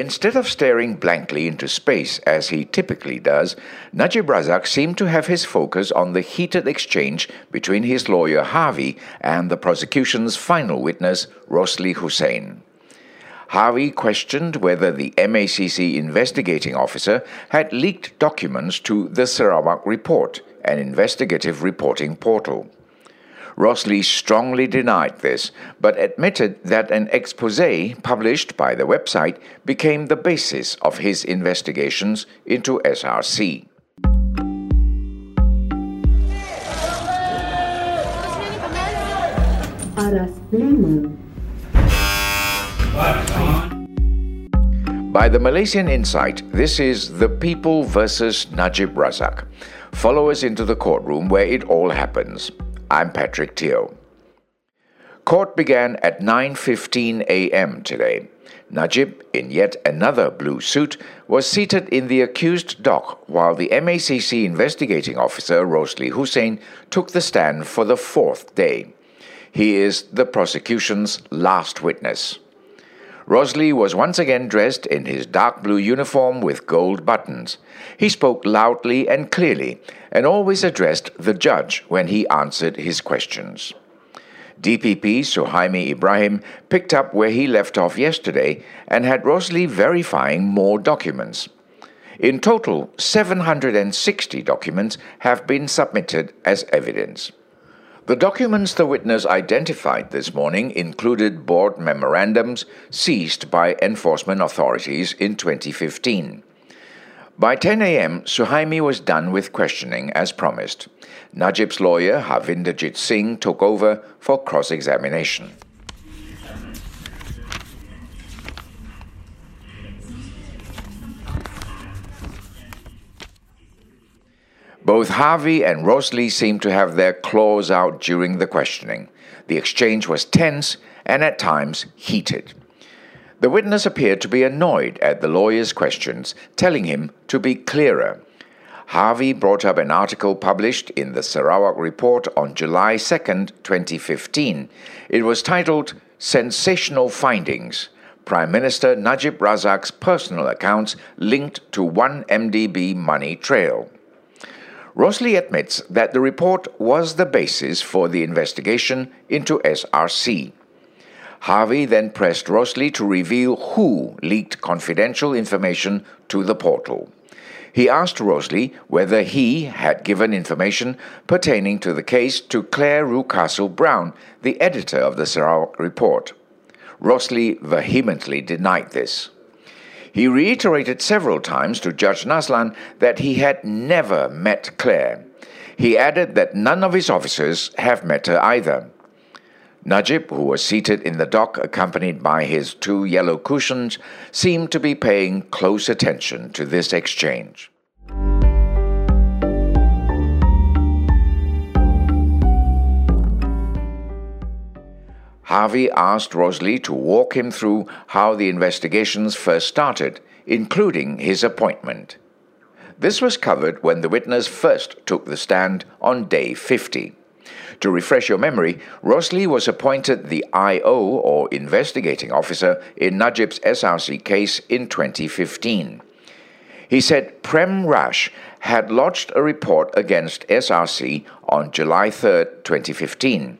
Instead of staring blankly into space as he typically does, Najib Razak seemed to have his focus on the heated exchange between his lawyer Harvey and the prosecution's final witness, Rosli Husain. Harvey questioned whether the MACC investigating officer had leaked documents to the Sarawak Report, an investigative reporting portal. Rosli strongly denied this, but admitted that an expose published by the website became the basis of his investigations into SRC. By the Malaysian Insight, this is The People versus Najib Razak. Follow us into the courtroom where it all happens. I'm Patrick Teo. Court began at 9:15 a.m. today. Najib, in yet another blue suit, was seated in the accused dock while the MACC investigating officer Rosli Husain took the stand for the fourth day. He is the prosecution's last witness. Rosli was once again dressed in his dark blue uniform with gold buttons. He spoke loudly and clearly and always addressed the judge when he answered his questions. DPP Suhaimi Ibrahim picked up where he left off yesterday and had Rosli verifying more documents. In total, 760 documents have been submitted as evidence. The documents the witness identified this morning included board memorandums seized by enforcement authorities in 2015. By 10 a.m., Suhaimi was done with questioning as promised. Najib's lawyer, Harvinderjit Singh, took over for cross examination. Harvey and Rosli seemed to have their claws out during the questioning. The exchange was tense and at times heated. The witness appeared to be annoyed at the lawyer's questions, telling him to be clearer. Harvey brought up an article published in the Sarawak Report on July 2, 2015. It was titled Sensational Findings Prime Minister Najib Razak's personal accounts linked to 1MDB money trail. Rosli admits that the report was the basis for the investigation into SRC. Harvey then pressed Rosli to reveal who leaked confidential information to the portal. He asked Rosli whether he had given information pertaining to the case to Clare Rewcastle Brown, the editor of the Sarawak Report. Rosli vehemently denied this. He reiterated several times to Judge Nazlan that he had never met Clare. He added that none of his officers have met her either. Najib, who was seated in the dock accompanied by his two yellow cushions, seemed to be paying close attention to this exchange. Harvey asked Rosli to walk him through how the investigations first started, including his appointment. This was covered when the witness first took the stand on day 50. To refresh your memory, Rosli was appointed the IO or investigating officer in Najib's SRC case in 2015. He said Prem Rash had lodged a report against SRC on July 3, 2015.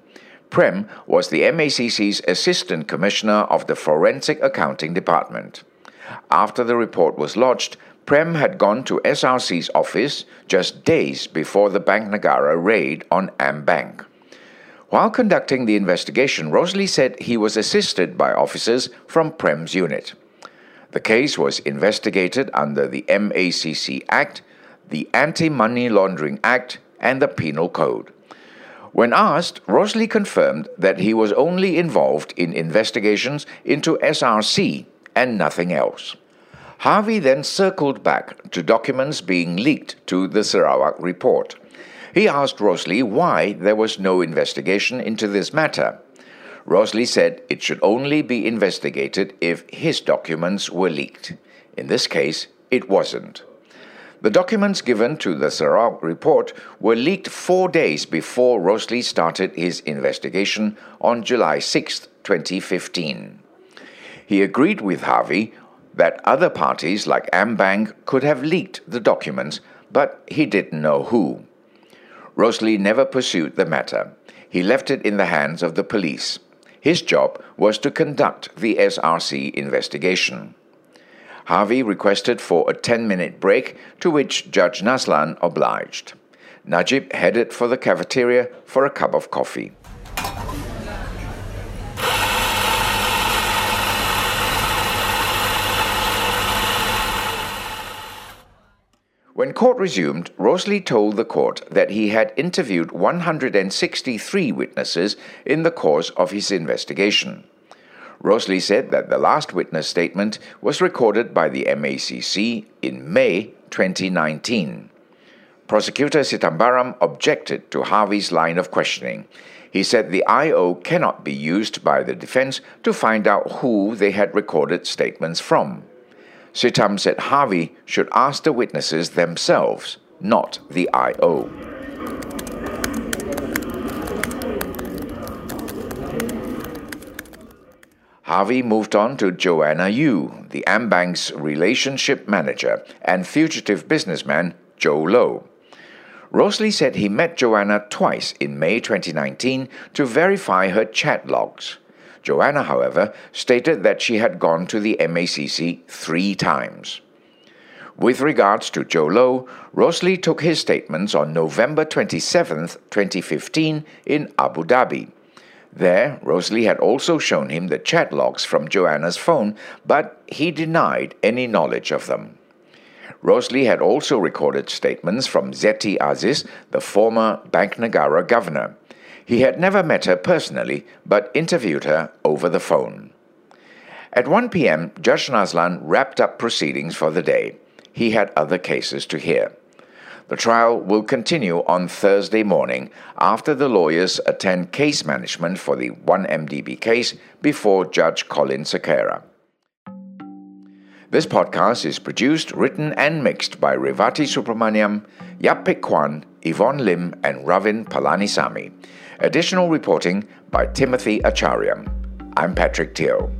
Prem was the MACC's Assistant Commissioner of the Forensic Accounting Department. After the report was lodged, Prem had gone to SRC's office just days before the Bank Negara raid on AmBank. While conducting the investigation, Rosli said he was assisted by officers from Prem's unit. The case was investigated under the MACC Act, the Anti Money Laundering Act, and the Penal Code. When asked, Rosli confirmed that he was only involved in investigations into SRC and nothing else. Harvey then circled back to documents being leaked to the Sarawak report. He asked Rosli why there was no investigation into this matter. Rosli said it should only be investigated if his documents were leaked. In this case, it wasn't. The documents given to the Sarawak report were leaked four days before Rosli started his investigation on July 6, 2015. He agreed with Harvey that other parties like AmBank could have leaked the documents, but he didn't know who. Rosli never pursued the matter. He left it in the hands of the police. His job was to conduct the SRC investigation. Harvey requested for a 10 minute break, to which Judge Nazlan obliged. Najib headed for the cafeteria for a cup of coffee. When court resumed, Rosli told the court that he had interviewed 163 witnesses in the course of his investigation. Rosli said that the last witness statement was recorded by the MACC in May 2019. Prosecutor Sithambaram objected to Harvey's line of questioning. He said the IO cannot be used by the defense to find out who they had recorded statements from. Sitam said Harvey should ask the witnesses themselves, not the IO. Harvey moved on to Joanna Yu, the AmBank's relationship manager, and fugitive businessman Jho Low. Rosli said he met Joanna twice in May 2019 to verify her chat logs. Joanna, however, stated that she had gone to the MACC three times. With regards to Jho Low, Rosli took his statements on November 27, 2015, in Abu Dhabi. There, Rosli had also shown him the chat logs from Joanna's phone, but he denied any knowledge of them. Rosli had also recorded statements from Zeti Aziz, the former Bank Negara governor. He had never met her personally, but interviewed her over the phone. At 1 p.m., Judge Nazlan wrapped up proceedings for the day. He had other cases to hear. The trial will continue on Thursday morning after the lawyers attend case management for the 1MDB case before Judge Collin Sequerah. This podcast is produced, written, and mixed by Revati Subramaniam, Yapik Kwan, Yvonne Lim, and Ravin Palanisamy. Additional reporting by Timothy Achariam. I'm Patrick Teo.